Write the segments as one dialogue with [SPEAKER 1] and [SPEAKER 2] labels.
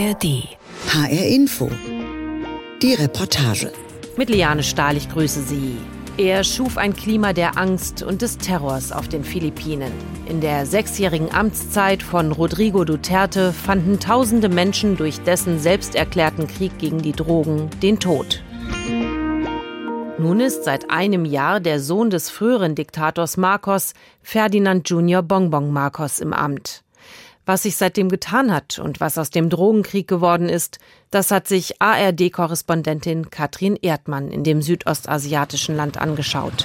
[SPEAKER 1] ARD. HR Info. Die Reportage.
[SPEAKER 2] Mit Liane Stahl, ich grüße Sie. Er schuf ein Klima der Angst und des Terrors auf den Philippinen. In der sechsjährigen Amtszeit von Rodrigo Duterte fanden tausende Menschen durch dessen selbsterklärten Krieg gegen die Drogen den Tod. Nun ist seit einem Jahr der Sohn des früheren Diktators Marcos, Ferdinand Junior Bonbon Marcos, im Amt. Was sich seitdem getan hat und was aus dem Drogenkrieg geworden ist, das hat sich ARD-Korrespondentin Katrin Erdmann in dem südostasiatischen Land angeschaut.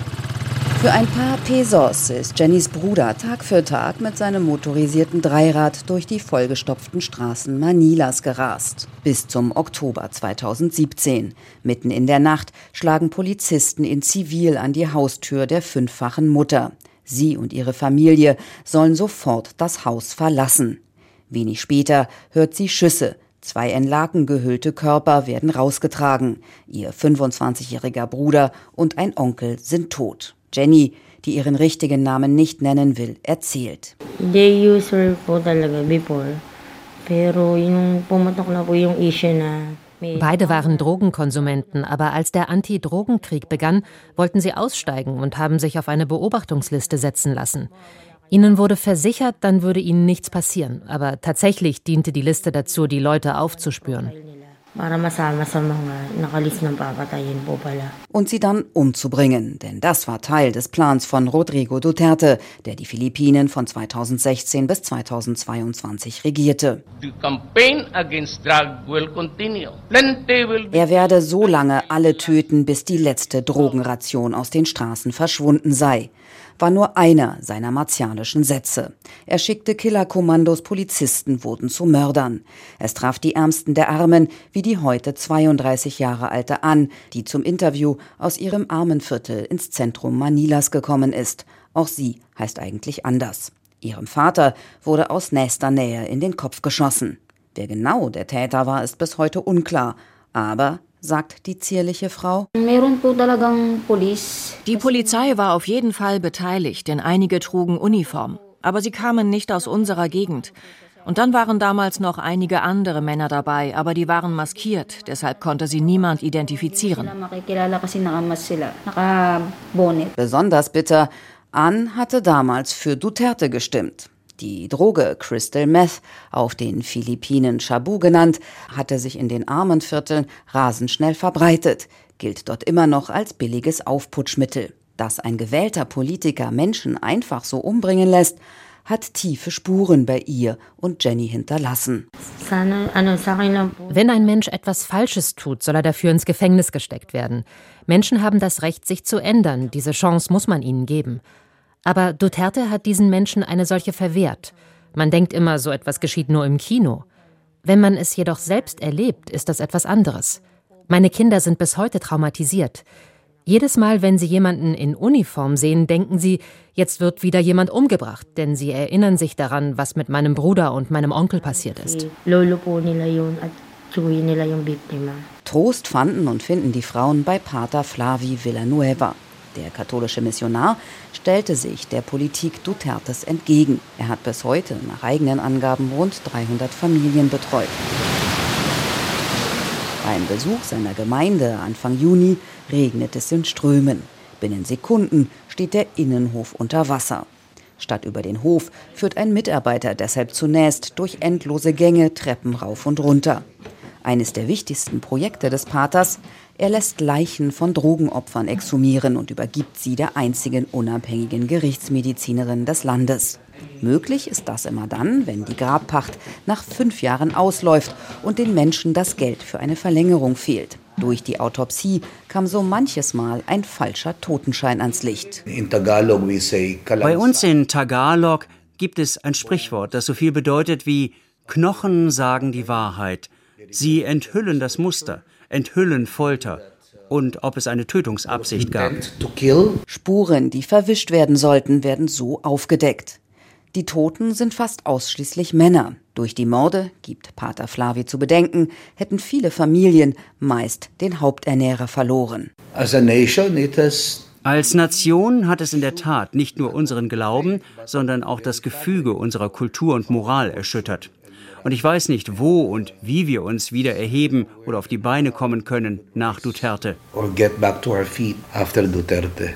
[SPEAKER 3] Für ein paar Pesos ist Jennys Bruder Tag für Tag mit seinem motorisierten Dreirad durch die vollgestopften Straßen Manilas gerast. Bis zum Oktober 2017. Mitten in der Nacht schlagen Polizisten in Zivil an die Haustür der fünffachen Mutter. Sie und ihre Familie sollen sofort das Haus verlassen. Wenig später hört sie Schüsse. Zwei in Laken gehüllte Körper werden rausgetragen. Ihr 25-jähriger Bruder und ein Onkel sind tot. Jenny, die ihren richtigen Namen nicht nennen will, erzählt.
[SPEAKER 2] Beide waren Drogenkonsumenten, aber als der Anti-Drogenkrieg begann, wollten sie aussteigen und haben sich auf eine Beobachtungsliste setzen lassen. Ihnen wurde versichert, dann würde ihnen nichts passieren, aber tatsächlich diente die Liste dazu, die Leute aufzuspüren.
[SPEAKER 3] Und sie dann umzubringen, denn das war Teil des Plans von Rodrigo Duterte, der die Philippinen von 2016 bis 2022 regierte. Er werde so lange alle töten, bis die letzte Drogenration aus den Straßen verschwunden sei war nur einer seiner martialischen Sätze. Er schickte Killerkommandos, Polizisten wurden zu Mördern. Es traf die Ärmsten der Armen, wie die heute 32 Jahre alte Ann, die zum Interview aus ihrem Armenviertel ins Zentrum Manilas gekommen ist. Auch sie heißt eigentlich anders. Ihrem Vater wurde aus nächster Nähe in den Kopf geschossen. Wer genau der Täter war, ist bis heute unklar. Aber sagt die zierliche Frau.
[SPEAKER 4] Die Polizei war auf jeden Fall beteiligt, denn einige trugen Uniform. Aber sie kamen nicht aus unserer Gegend. Und dann waren damals noch einige andere Männer dabei, aber die waren maskiert, deshalb konnte sie niemand identifizieren.
[SPEAKER 3] Besonders bitter, Ann hatte damals für Duterte gestimmt. Die Droge Crystal Meth, auf den Philippinen Shabu genannt, hatte sich in den armen Vierteln rasend schnell verbreitet, gilt dort immer noch als billiges Aufputschmittel. Dass ein gewählter Politiker Menschen einfach so umbringen lässt, hat tiefe Spuren bei ihr und Jenny hinterlassen.
[SPEAKER 2] Wenn ein Mensch etwas Falsches tut, soll er dafür ins Gefängnis gesteckt werden. Menschen haben das Recht, sich zu ändern. Diese Chance muss man ihnen geben. Aber Duterte hat diesen Menschen eine solche verwehrt. Man denkt immer, so etwas geschieht nur im Kino. Wenn man es jedoch selbst erlebt, ist das etwas anderes. Meine Kinder sind bis heute traumatisiert. Jedes Mal, wenn sie jemanden in Uniform sehen, denken sie, jetzt wird wieder jemand umgebracht, denn sie erinnern sich daran, was mit meinem Bruder und meinem Onkel passiert ist.
[SPEAKER 3] Trost fanden und finden die Frauen bei Pater Flavi Villanueva. Der katholische Missionar stellte sich der Politik Dutertes entgegen. Er hat bis heute nach eigenen Angaben rund 300 Familien betreut. Beim Besuch seiner Gemeinde Anfang Juni regnet es in Strömen. Binnen Sekunden steht der Innenhof unter Wasser. Statt über den Hof führt ein Mitarbeiter deshalb zunächst durch endlose Gänge Treppen rauf und runter. Eines der wichtigsten Projekte des Paters, er lässt Leichen von Drogenopfern exhumieren und übergibt sie der einzigen unabhängigen Gerichtsmedizinerin des Landes. Möglich ist das immer dann, wenn die Grabpacht nach fünf Jahren ausläuft und den Menschen das Geld für eine Verlängerung fehlt. Durch die Autopsie kam so manches Mal ein falscher Totenschein ans Licht.
[SPEAKER 5] Bei uns in Tagalog gibt es ein Sprichwort, das so viel bedeutet wie Knochen sagen die Wahrheit. Sie enthüllen das Muster, enthüllen Folter und ob es eine Tötungsabsicht gab.
[SPEAKER 3] Spuren, die verwischt werden sollten, werden so aufgedeckt. Die Toten sind fast ausschließlich Männer. Durch die Morde, gibt Pater Flavi zu bedenken, hätten viele Familien meist den Haupternährer verloren.
[SPEAKER 5] Als Nation hat es in der Tat nicht nur unseren Glauben, sondern auch das Gefüge unserer Kultur und Moral erschüttert. Und ich weiß nicht, wo und wie wir uns wieder erheben oder auf die Beine kommen können nach Duterte.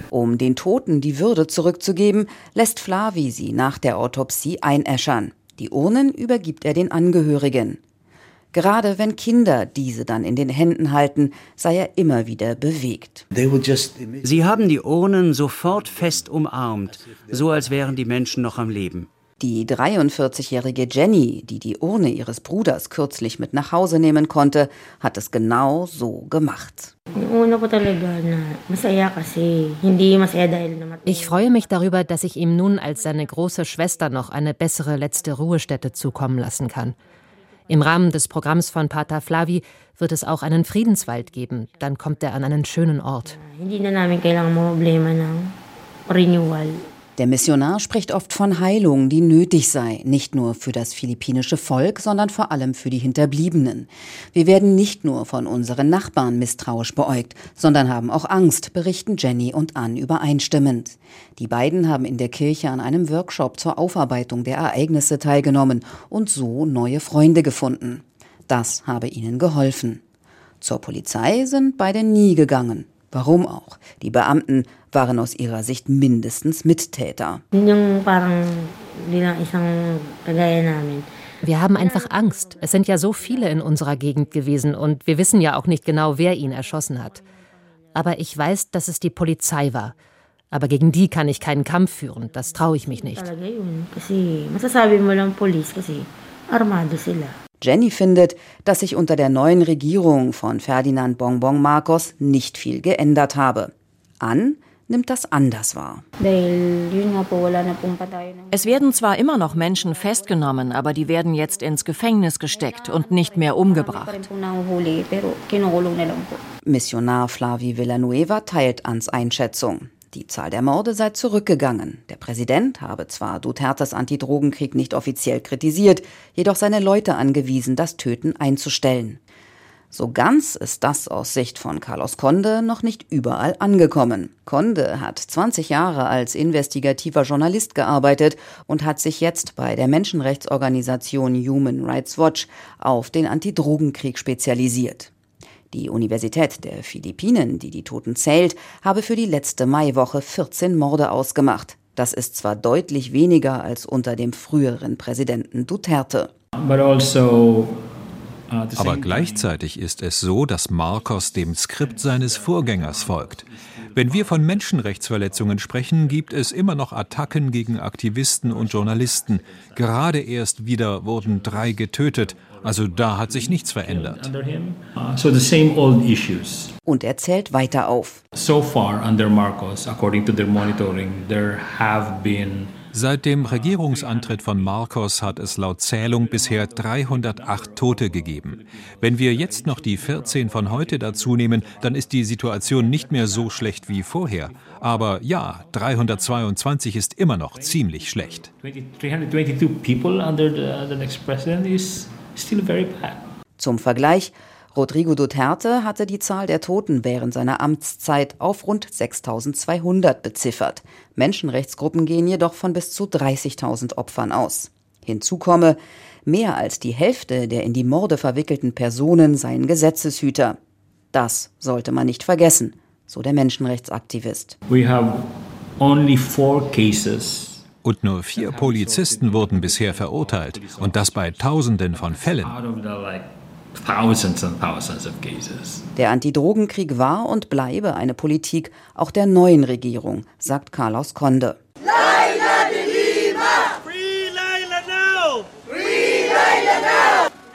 [SPEAKER 3] Um den Toten die Würde zurückzugeben, lässt Flavi sie nach der Autopsie einäschern. Die Urnen übergibt er den Angehörigen. Gerade wenn Kinder diese dann in den Händen halten, sei er immer wieder bewegt.
[SPEAKER 5] Sie haben die Urnen sofort fest umarmt, so als wären die Menschen noch am Leben.
[SPEAKER 3] Die 43-jährige Jenny, die die Urne ihres Bruders kürzlich mit nach Hause nehmen konnte, hat es genau so gemacht.
[SPEAKER 2] Ich freue mich darüber, dass ich ihm nun als seine große Schwester noch eine bessere letzte Ruhestätte zukommen lassen kann. Im Rahmen des Programms von Pater Flavi wird es auch einen Friedenswald geben. Dann kommt er an einen schönen Ort.
[SPEAKER 3] Der Missionar spricht oft von Heilung, die nötig sei, nicht nur für das philippinische Volk, sondern vor allem für die Hinterbliebenen. Wir werden nicht nur von unseren Nachbarn misstrauisch beäugt, sondern haben auch Angst, berichten Jenny und Ann übereinstimmend. Die beiden haben in der Kirche an einem Workshop zur Aufarbeitung der Ereignisse teilgenommen und so neue Freunde gefunden. Das habe ihnen geholfen. Zur Polizei sind beide nie gegangen. Warum auch? Die Beamten waren aus ihrer Sicht mindestens Mittäter.
[SPEAKER 2] Wir haben einfach Angst. Es sind ja so viele in unserer Gegend gewesen und wir wissen ja auch nicht genau, wer ihn erschossen hat. Aber ich weiß, dass es die Polizei war. Aber gegen die kann ich keinen Kampf führen. Das traue ich mich nicht.
[SPEAKER 3] Jenny findet, dass sich unter der neuen Regierung von Ferdinand Bonbon Marcos nicht viel geändert habe. An nimmt das anders wahr.
[SPEAKER 4] Es werden zwar immer noch Menschen festgenommen, aber die werden jetzt ins Gefängnis gesteckt und nicht mehr umgebracht.
[SPEAKER 3] Missionar Flavi Villanueva teilt Ans Einschätzung. Die Zahl der Morde sei zurückgegangen. Der Präsident habe zwar Dutertes Antidrogenkrieg nicht offiziell kritisiert, jedoch seine Leute angewiesen, das Töten einzustellen. So ganz ist das aus Sicht von Carlos Conde noch nicht überall angekommen. Conde hat 20 Jahre als investigativer Journalist gearbeitet und hat sich jetzt bei der Menschenrechtsorganisation Human Rights Watch auf den Antidrogenkrieg spezialisiert. Die Universität der Philippinen, die die Toten zählt, habe für die letzte Maiwoche 14 Morde ausgemacht. Das ist zwar deutlich weniger als unter dem früheren Präsidenten Duterte. Also
[SPEAKER 6] aber gleichzeitig ist es so, dass Marcos dem Skript seines Vorgängers folgt. Wenn wir von Menschenrechtsverletzungen sprechen, gibt es immer noch Attacken gegen Aktivisten und Journalisten. Gerade erst wieder wurden drei getötet. Also da hat sich nichts verändert.
[SPEAKER 3] Und er zählt weiter auf.
[SPEAKER 6] So far under Marcos, according to their monitoring, there have been Seit dem Regierungsantritt von Marcos hat es laut Zählung bisher 308 Tote gegeben. Wenn wir jetzt noch die 14 von heute dazu nehmen, dann ist die Situation nicht mehr so schlecht wie vorher. Aber ja, 322 ist immer noch ziemlich schlecht. 322 people under the, the next president
[SPEAKER 3] is still very bad. Zum Vergleich, Rodrigo Duterte hatte die Zahl der Toten während seiner Amtszeit auf rund 6200 beziffert. Menschenrechtsgruppen gehen jedoch von bis zu 30.000 Opfern aus. Hinzu komme, mehr als die Hälfte der in die Morde verwickelten Personen seien Gesetzeshüter. Das sollte man nicht vergessen, so der Menschenrechtsaktivist. We have
[SPEAKER 6] only four cases und nur vier Polizisten wurden bisher verurteilt, und das bei Tausenden von Fällen.
[SPEAKER 3] Der Antidrogenkrieg war und bleibe eine Politik auch der neuen Regierung, sagt Carlos Conde.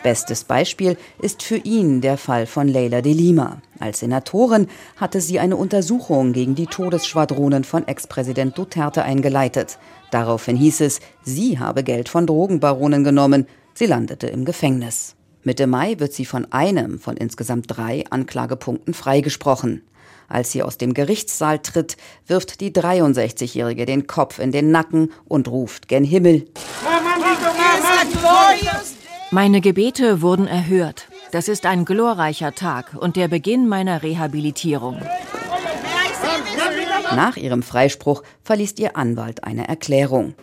[SPEAKER 3] Bestes Beispiel ist für ihn der Fall von Leila de Lima. Als Senatorin hatte sie eine Untersuchung gegen die Todesschwadronen von Ex-Präsident Duterte eingeleitet. Daraufhin hieß es, sie habe Geld von Drogenbaronen genommen. Sie landete im Gefängnis. Mitte Mai wird sie von einem von insgesamt drei Anklagepunkten freigesprochen. Als sie aus dem Gerichtssaal tritt, wirft die 63-Jährige den Kopf in den Nacken und ruft gen Himmel.
[SPEAKER 4] Meine Gebete wurden erhört. Das ist ein glorreicher Tag und der Beginn meiner Rehabilitierung.
[SPEAKER 3] Nach ihrem Freispruch verliest ihr Anwalt eine Erklärung.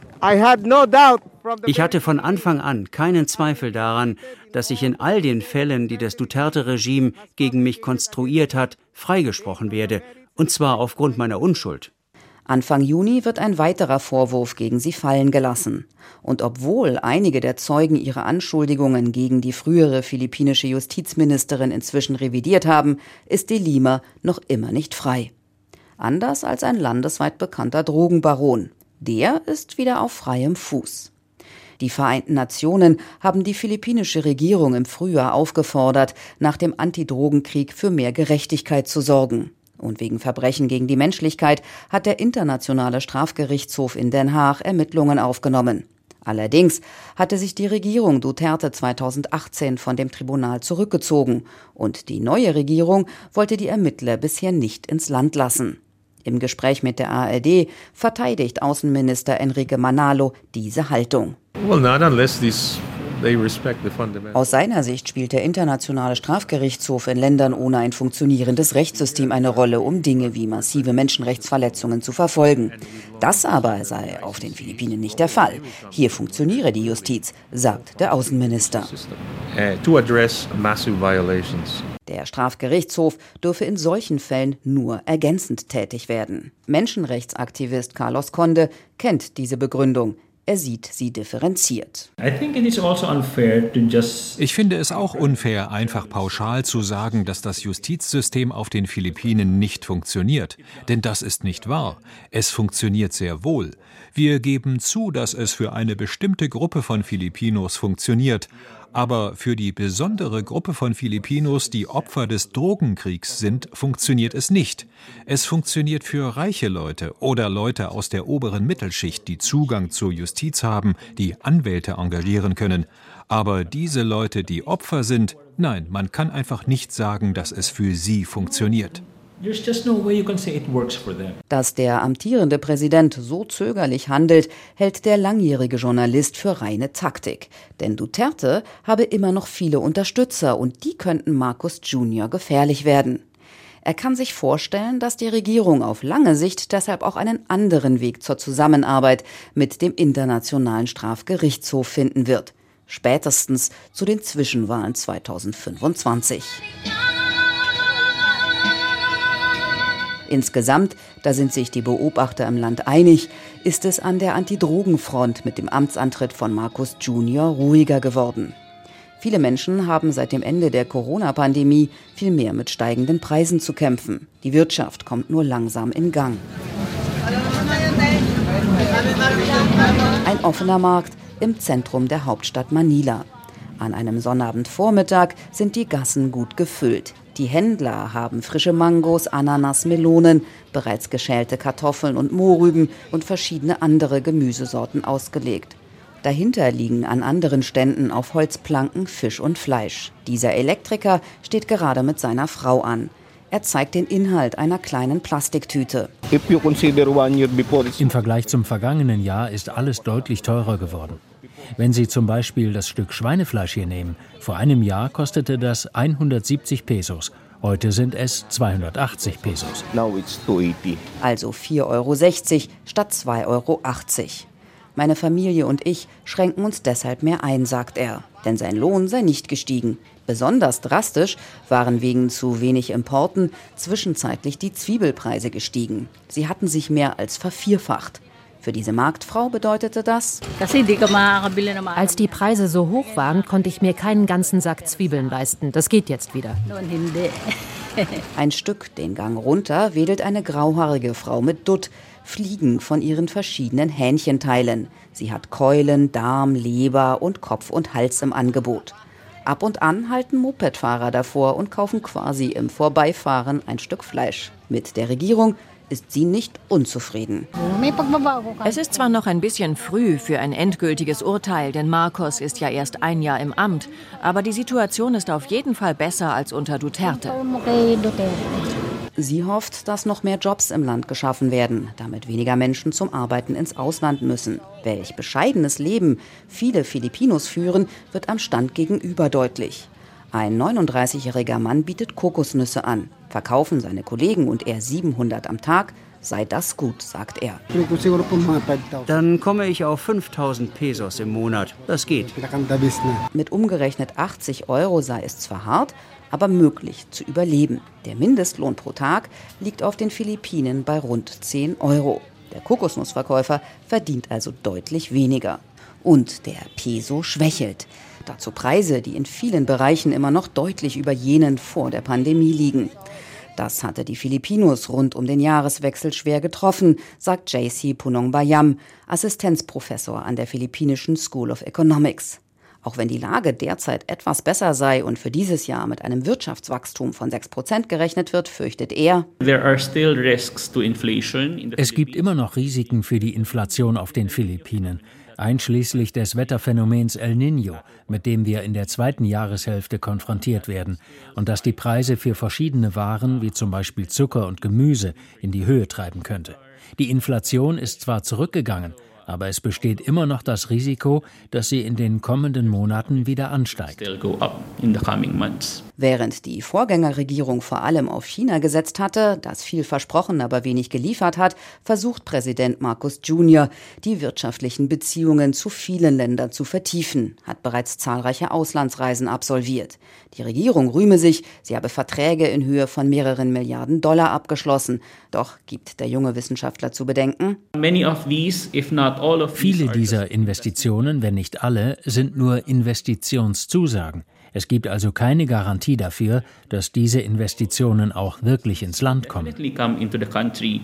[SPEAKER 5] Ich hatte von Anfang an keinen Zweifel daran, dass ich in all den Fällen, die das Duterte-Regime gegen mich konstruiert hat, freigesprochen werde, und zwar aufgrund meiner Unschuld.
[SPEAKER 3] Anfang Juni wird ein weiterer Vorwurf gegen sie fallen gelassen. Und obwohl einige der Zeugen ihre Anschuldigungen gegen die frühere philippinische Justizministerin inzwischen revidiert haben, ist de Lima noch immer nicht frei. Anders als ein landesweit bekannter Drogenbaron. Der ist wieder auf freiem Fuß. Die Vereinten Nationen haben die philippinische Regierung im Frühjahr aufgefordert, nach dem Antidrogenkrieg für mehr Gerechtigkeit zu sorgen. Und wegen Verbrechen gegen die Menschlichkeit hat der Internationale Strafgerichtshof in Den Haag Ermittlungen aufgenommen. Allerdings hatte sich die Regierung Duterte 2018 von dem Tribunal zurückgezogen und die neue Regierung wollte die Ermittler bisher nicht ins Land lassen. Im Gespräch mit der ARD verteidigt Außenminister Enrique Manalo diese Haltung. Well, aus seiner Sicht spielt der Internationale Strafgerichtshof in Ländern ohne ein funktionierendes Rechtssystem eine Rolle, um Dinge wie massive Menschenrechtsverletzungen zu verfolgen. Das aber sei auf den Philippinen nicht der Fall. Hier funktioniere die Justiz, sagt der Außenminister. Uh, der Strafgerichtshof dürfe in solchen Fällen nur ergänzend tätig werden. Menschenrechtsaktivist Carlos Conde kennt diese Begründung. Er sieht sie differenziert.
[SPEAKER 6] Also ich finde es auch unfair, einfach pauschal zu sagen, dass das Justizsystem auf den Philippinen nicht funktioniert. Denn das ist nicht wahr. Es funktioniert sehr wohl. Wir geben zu, dass es für eine bestimmte Gruppe von Filipinos funktioniert. Aber für die besondere Gruppe von Filipinos, die Opfer des Drogenkriegs sind, funktioniert es nicht. Es funktioniert für reiche Leute oder Leute aus der oberen Mittelschicht, die Zugang zur Justiz haben, die Anwälte engagieren können. Aber diese Leute, die Opfer sind, nein, man kann einfach nicht sagen, dass es für sie funktioniert.
[SPEAKER 3] Dass der amtierende Präsident so zögerlich handelt, hält der langjährige Journalist für reine Taktik. Denn Duterte habe immer noch viele Unterstützer und die könnten Marcos Jr. gefährlich werden. Er kann sich vorstellen, dass die Regierung auf lange Sicht deshalb auch einen anderen Weg zur Zusammenarbeit mit dem Internationalen Strafgerichtshof finden wird. Spätestens zu den Zwischenwahlen 2025. Insgesamt, da sind sich die Beobachter im Land einig, ist es an der Antidrogenfront mit dem Amtsantritt von Markus Junior ruhiger geworden. Viele Menschen haben seit dem Ende der Corona-Pandemie viel mehr mit steigenden Preisen zu kämpfen. Die Wirtschaft kommt nur langsam in Gang. Ein offener Markt im Zentrum der Hauptstadt Manila. An einem Sonnabendvormittag sind die Gassen gut gefüllt. Die Händler haben frische Mangos, Ananas, Melonen, bereits geschälte Kartoffeln und Mohrrüben und verschiedene andere Gemüsesorten ausgelegt. Dahinter liegen an anderen Ständen auf Holzplanken Fisch und Fleisch. Dieser Elektriker steht gerade mit seiner Frau an. Er zeigt den Inhalt einer kleinen Plastiktüte.
[SPEAKER 7] Im Vergleich zum vergangenen Jahr ist alles deutlich teurer geworden. Wenn Sie zum Beispiel das Stück Schweinefleisch hier nehmen, vor einem Jahr kostete das 170 Pesos. Heute sind es 280 Pesos.
[SPEAKER 3] Also 4,60 Euro statt 2,80 Euro. Meine Familie und ich schränken uns deshalb mehr ein, sagt er. Denn sein Lohn sei nicht gestiegen. Besonders drastisch waren wegen zu wenig Importen zwischenzeitlich die Zwiebelpreise gestiegen. Sie hatten sich mehr als vervierfacht. Für diese Marktfrau bedeutete das,
[SPEAKER 2] als die Preise so hoch waren, konnte ich mir keinen ganzen Sack Zwiebeln leisten. Das geht jetzt wieder.
[SPEAKER 3] Ein Stück den Gang runter wedelt eine grauhaarige Frau mit Dutt, Fliegen von ihren verschiedenen Hähnchenteilen. Sie hat Keulen, Darm, Leber und Kopf und Hals im Angebot. Ab und an halten Mopedfahrer davor und kaufen quasi im Vorbeifahren ein Stück Fleisch. Mit der Regierung ist sie nicht unzufrieden.
[SPEAKER 4] Es ist zwar noch ein bisschen früh für ein endgültiges Urteil, denn Marcos ist ja erst ein Jahr im Amt, aber die Situation ist auf jeden Fall besser als unter Duterte.
[SPEAKER 3] Sie hofft, dass noch mehr Jobs im Land geschaffen werden, damit weniger Menschen zum Arbeiten ins Ausland müssen. Welch bescheidenes Leben viele Filipinos führen, wird am Stand gegenüber deutlich. Ein 39-jähriger Mann bietet Kokosnüsse an. Verkaufen seine Kollegen und er 700 am Tag, sei das gut, sagt er.
[SPEAKER 5] Dann komme ich auf 5000 Pesos im Monat. Das geht.
[SPEAKER 3] Mit umgerechnet 80 Euro sei es zwar hart, aber möglich zu überleben. Der Mindestlohn pro Tag liegt auf den Philippinen bei rund 10 Euro. Der Kokosnussverkäufer verdient also deutlich weniger. Und der Peso schwächelt. Dazu Preise, die in vielen Bereichen immer noch deutlich über jenen vor der Pandemie liegen. Das hatte die Filipinos rund um den Jahreswechsel schwer getroffen, sagt JC Punong Bayam, Assistenzprofessor an der Philippinischen School of Economics. Auch wenn die Lage derzeit etwas besser sei und für dieses Jahr mit einem Wirtschaftswachstum von 6 Prozent gerechnet wird, fürchtet er,
[SPEAKER 7] es gibt immer noch Risiken für die Inflation auf den Philippinen einschließlich des Wetterphänomens El Niño, mit dem wir in der zweiten Jahreshälfte konfrontiert werden, und das die Preise für verschiedene Waren wie zum Beispiel Zucker und Gemüse in die Höhe treiben könnte. Die Inflation ist zwar zurückgegangen, aber es besteht immer noch das Risiko, dass sie in den kommenden Monaten wieder ansteigt.
[SPEAKER 3] Während die Vorgängerregierung vor allem auf China gesetzt hatte, das viel versprochen, aber wenig geliefert hat, versucht Präsident Marcos Jr., die wirtschaftlichen Beziehungen zu vielen Ländern zu vertiefen, hat bereits zahlreiche Auslandsreisen absolviert. Die Regierung rühme sich, sie habe Verträge in Höhe von mehreren Milliarden Dollar abgeschlossen. Doch gibt der junge Wissenschaftler zu bedenken.
[SPEAKER 7] Viele dieser Investitionen, wenn nicht alle, sind nur Investitionszusagen. Es gibt also keine Garantie dafür, dass diese Investitionen auch wirklich ins Land kommen.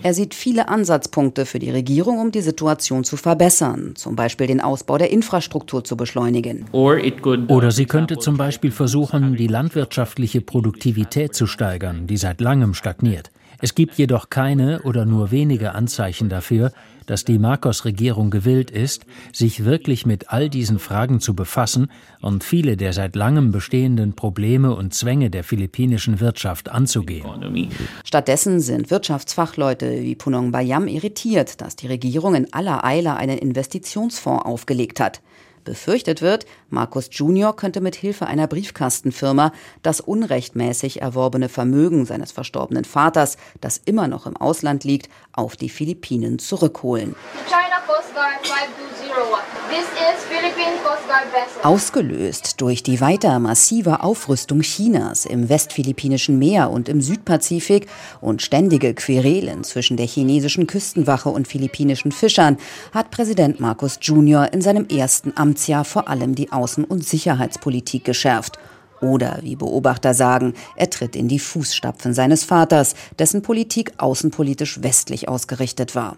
[SPEAKER 3] Er sieht viele Ansatzpunkte für die Regierung, um die Situation zu verbessern, zum Beispiel den Ausbau der Infrastruktur zu beschleunigen.
[SPEAKER 7] Oder sie könnte zum Beispiel versuchen, die landwirtschaftliche Produktivität zu steigern, die seit langem stagniert. Es gibt jedoch keine oder nur wenige Anzeichen dafür, dass die Marcos-Regierung gewillt ist, sich wirklich mit all diesen Fragen zu befassen und viele der seit langem bestehenden Probleme und Zwänge der philippinischen Wirtschaft anzugehen.
[SPEAKER 3] Stattdessen sind Wirtschaftsfachleute wie Punong Bayam irritiert, dass die Regierung in aller Eile einen Investitionsfonds aufgelegt hat. Befürchtet wird, Markus Junior könnte mit Hilfe einer Briefkastenfirma das unrechtmäßig erworbene Vermögen seines verstorbenen Vaters, das immer noch im Ausland liegt, auf die Philippinen zurückholen. China Coast Guard 5201. This is Philippine Coast Guard vessel. Ausgelöst durch die weiter massive Aufrüstung Chinas im westphilippinischen Meer und im Südpazifik und ständige Querelen zwischen der chinesischen Küstenwache und philippinischen Fischern hat Präsident Marcos Jr. in seinem ersten Amtsjahr vor allem die Außen- und Sicherheitspolitik geschärft oder, wie Beobachter sagen, er tritt in die Fußstapfen seines Vaters, dessen Politik außenpolitisch westlich ausgerichtet war.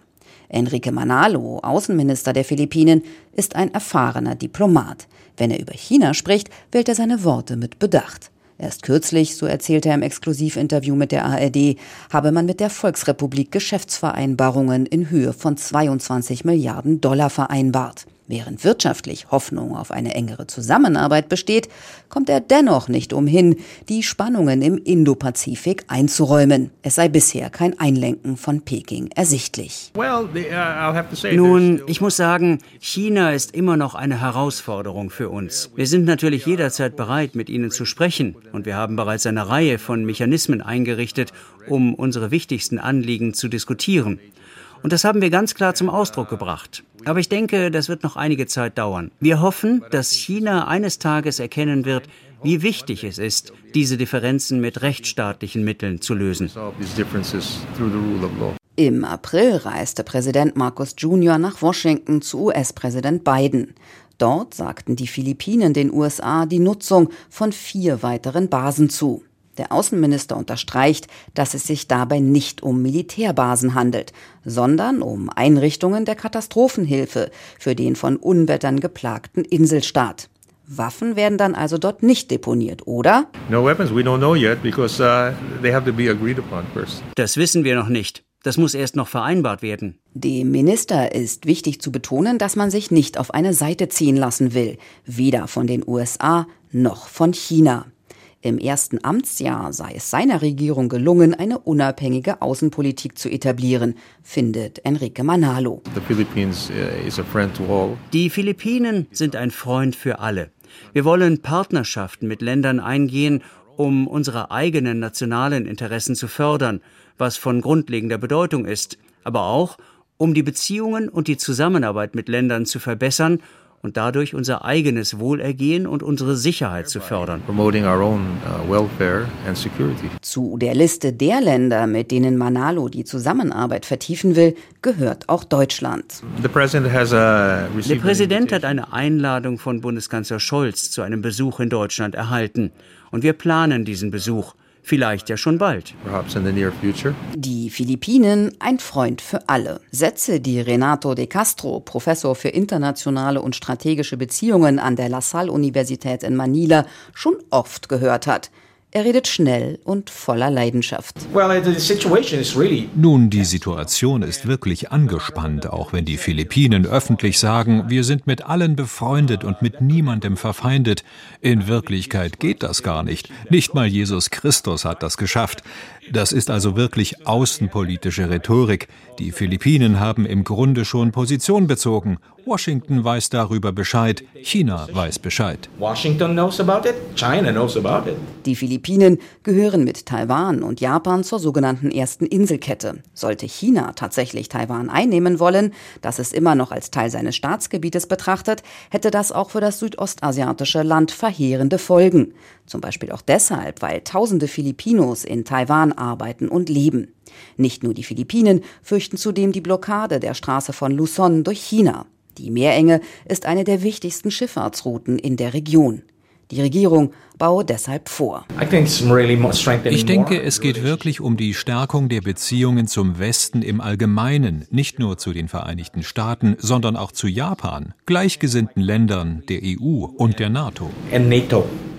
[SPEAKER 3] Enrique Manalo, Außenminister der Philippinen, ist ein erfahrener Diplomat. Wenn er über China spricht, wählt er seine Worte mit Bedacht. Erst kürzlich, so erzählte er im Exklusivinterview mit der ARD, habe man mit der Volksrepublik Geschäftsvereinbarungen in Höhe von 22 Milliarden Dollar vereinbart. Während wirtschaftlich Hoffnung auf eine engere Zusammenarbeit besteht, kommt er dennoch nicht umhin, die Spannungen im Indopazifik einzuräumen. Es sei bisher kein Einlenken von Peking ersichtlich. Uh,
[SPEAKER 5] Nun, ich muss sagen, China ist immer noch eine Herausforderung für uns. Wir sind natürlich jederzeit bereit, mit ihnen zu sprechen, und wir haben bereits eine Reihe von Mechanismen eingerichtet, um unsere wichtigsten Anliegen zu diskutieren. Und das haben wir ganz klar zum Ausdruck gebracht. Aber ich denke, das wird noch einige Zeit dauern. Wir hoffen, dass China eines Tages erkennen wird, wie wichtig es ist, diese Differenzen mit rechtsstaatlichen Mitteln zu lösen.
[SPEAKER 3] Im April reiste Präsident Marcos Jr. nach Washington zu US-Präsident Biden. Dort sagten die Philippinen den USA die Nutzung von vier weiteren Basen zu. Der Außenminister unterstreicht, dass es sich dabei nicht um Militärbasen handelt, sondern um Einrichtungen der Katastrophenhilfe für den von Unwettern geplagten Inselstaat. Waffen werden dann also dort nicht deponiert, oder?
[SPEAKER 5] Uh, das wissen wir noch nicht. Das muss erst noch vereinbart werden.
[SPEAKER 3] Dem Minister ist wichtig zu betonen, dass man sich nicht auf eine Seite ziehen lassen will, weder von den USA noch von China. Im ersten Amtsjahr sei es seiner Regierung gelungen, eine unabhängige Außenpolitik zu etablieren, findet Enrique Manalo.
[SPEAKER 5] Uh, Die Philippinen sind ein Freund für alle. Wir wollen Partnerschaften mit Ländern eingehen, um unsere eigenen nationalen Interessen zu fördern, was von grundlegender Bedeutung ist, aber auch, um die Beziehungen und die Zusammenarbeit mit Ländern zu verbessern und dadurch unser eigenes Wohlergehen und unsere Sicherheit zu fördern. Uh,
[SPEAKER 3] zu der Liste der Länder, mit denen Manalo die Zusammenarbeit vertiefen will, gehört auch Deutschland.
[SPEAKER 5] Der Präsident hat eine Einladung von Bundeskanzler Scholz zu einem Besuch in Deutschland erhalten. Und wir planen diesen Besuch. Vielleicht ja schon bald.
[SPEAKER 3] Die Philippinen, ein Freund für alle. Sätze, die Renato de Castro, Professor für internationale und strategische Beziehungen an der La Salle Universität in Manila, schon oft gehört hat. Er redet schnell und voller Leidenschaft.
[SPEAKER 6] Nun, die Situation ist wirklich angespannt, auch wenn die Philippinen öffentlich sagen, wir sind mit allen befreundet und mit niemandem verfeindet. In Wirklichkeit geht das gar nicht. Nicht mal Jesus Christus hat das geschafft. Das ist also wirklich außenpolitische Rhetorik. Die Philippinen haben im Grunde schon Position bezogen. Washington weiß darüber Bescheid, China weiß Bescheid. Washington knows
[SPEAKER 3] about it, China knows about it. Die Philippinen gehören mit Taiwan und Japan zur sogenannten ersten Inselkette. Sollte China tatsächlich Taiwan einnehmen wollen, das es immer noch als Teil seines Staatsgebietes betrachtet, hätte das auch für das südostasiatische Land verheerende Folgen. Zum Beispiel auch deshalb, weil tausende Filipinos in Taiwan arbeiten und leben. Nicht nur die Philippinen fürchten zudem die Blockade der Straße von Luzon durch China. Die Meerenge ist eine der wichtigsten Schifffahrtsrouten in der Region. Die Regierung baue deshalb vor.
[SPEAKER 6] Ich denke, es geht wirklich um die Stärkung der Beziehungen zum Westen im Allgemeinen, nicht nur zu den Vereinigten Staaten, sondern auch zu Japan, gleichgesinnten Ländern, der EU und der NATO.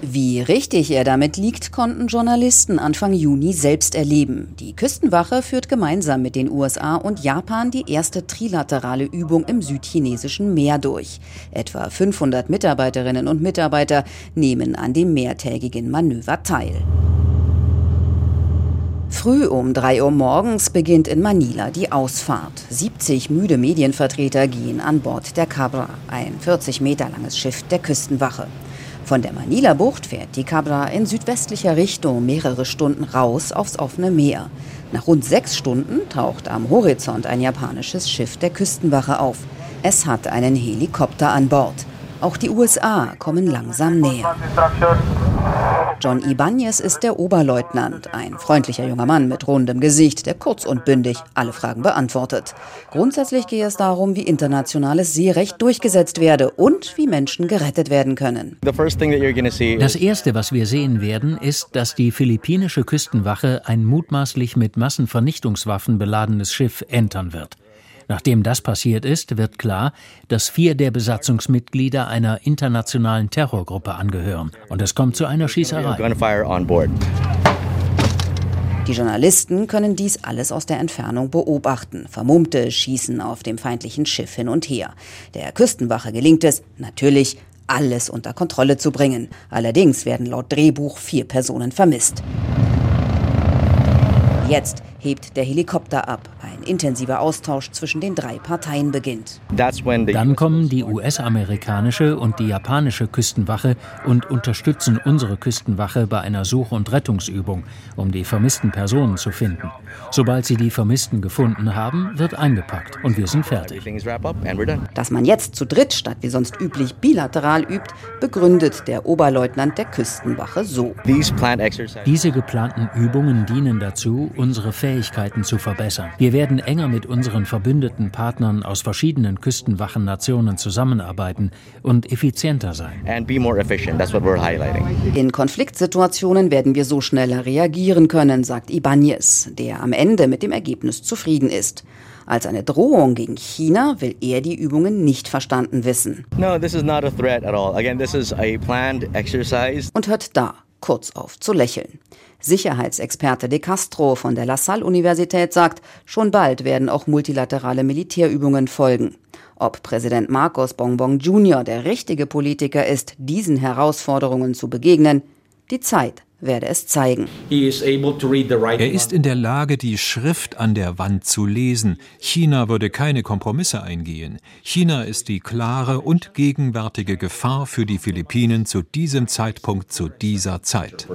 [SPEAKER 3] Wie richtig er damit liegt, konnten Journalisten Anfang Juni selbst erleben. Die Küstenwache führt gemeinsam mit den USA und Japan die erste trilaterale Übung im südchinesischen Meer durch. Etwa 500 Mitarbeiterinnen und Mitarbeiter nehmen an dem mehrtägigen Manöver teil. Früh um 3 Uhr morgens beginnt in Manila die Ausfahrt. 70 müde Medienvertreter gehen an Bord der Cabra, ein 40 Meter langes Schiff der Küstenwache. Von der Manila-Bucht fährt die Cabra in südwestlicher Richtung mehrere Stunden raus aufs offene Meer. Nach rund sechs Stunden taucht am Horizont ein japanisches Schiff der Küstenwache auf. Es hat einen Helikopter an Bord. Auch die USA kommen langsam näher. John Ibanez ist der Oberleutnant, ein freundlicher junger Mann mit rundem Gesicht, der kurz und bündig alle Fragen beantwortet. Grundsätzlich gehe es darum, wie internationales Seerecht durchgesetzt werde und wie Menschen gerettet werden können.
[SPEAKER 7] Das Erste, was wir sehen werden, ist, dass die philippinische Küstenwache ein mutmaßlich mit Massenvernichtungswaffen beladenes Schiff entern wird. Nachdem das passiert ist, wird klar, dass vier der Besatzungsmitglieder einer internationalen Terrorgruppe angehören. Und es kommt zu einer Schießerei.
[SPEAKER 3] Die Journalisten können dies alles aus der Entfernung beobachten. Vermummte schießen auf dem feindlichen Schiff hin und her. Der Küstenwache gelingt es, natürlich, alles unter Kontrolle zu bringen. Allerdings werden laut Drehbuch vier Personen vermisst. Jetzt hebt der Helikopter ab. Ein intensiver Austausch zwischen den drei Parteien beginnt.
[SPEAKER 7] Dann kommen die US-amerikanische und die japanische Küstenwache und unterstützen unsere Küstenwache bei einer Such- und Rettungsübung, um die vermissten Personen zu finden. Sobald sie die Vermissten gefunden haben, wird eingepackt und wir sind fertig.
[SPEAKER 3] Dass man jetzt zu dritt statt wie sonst üblich bilateral übt, begründet der Oberleutnant der Küstenwache so.
[SPEAKER 7] Diese geplanten Übungen dienen dazu, unsere Fähigkeiten zu verbessern. Wir werden enger mit unseren verbündeten Partnern aus verschiedenen Küstenwachennationen zusammenarbeiten und effizienter sein.
[SPEAKER 3] In Konfliktsituationen werden wir so schneller reagieren können, sagt Ibanez, der am Ende mit dem Ergebnis zufrieden ist. Als eine Drohung gegen China will er die Übungen nicht verstanden wissen. No, this is not a threat at all. Again, this is a planned exercise. Und hört da kurz auf zu lächeln. Sicherheitsexperte De Castro von der La Salle Universität sagt, schon bald werden auch multilaterale Militärübungen folgen. Ob Präsident Marcos Bongbong Jr. der richtige Politiker ist, diesen Herausforderungen zu begegnen, die Zeit werde es zeigen.
[SPEAKER 6] Er ist in der Lage, die Schrift an der Wand zu lesen. China würde keine Kompromisse eingehen. China ist die klare und gegenwärtige Gefahr für die Philippinen zu diesem Zeitpunkt, zu dieser Zeit.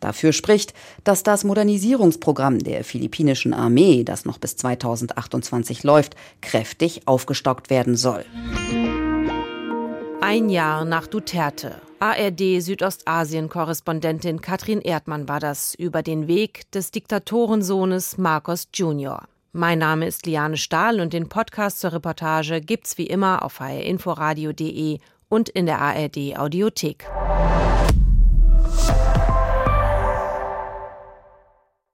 [SPEAKER 3] Dafür spricht, dass das Modernisierungsprogramm der philippinischen Armee, das noch bis 2028 läuft, kräftig aufgestockt werden soll.
[SPEAKER 1] Ein Jahr nach Duterte. ARD Südostasien-Korrespondentin Katrin Erdmann war das über den Weg des Diktatorensohnes Marcos Jr. Mein Name ist Liane Stahl und den Podcast zur Reportage gibt's wie immer auf hrinforadio.de und in der ARD Audiothek.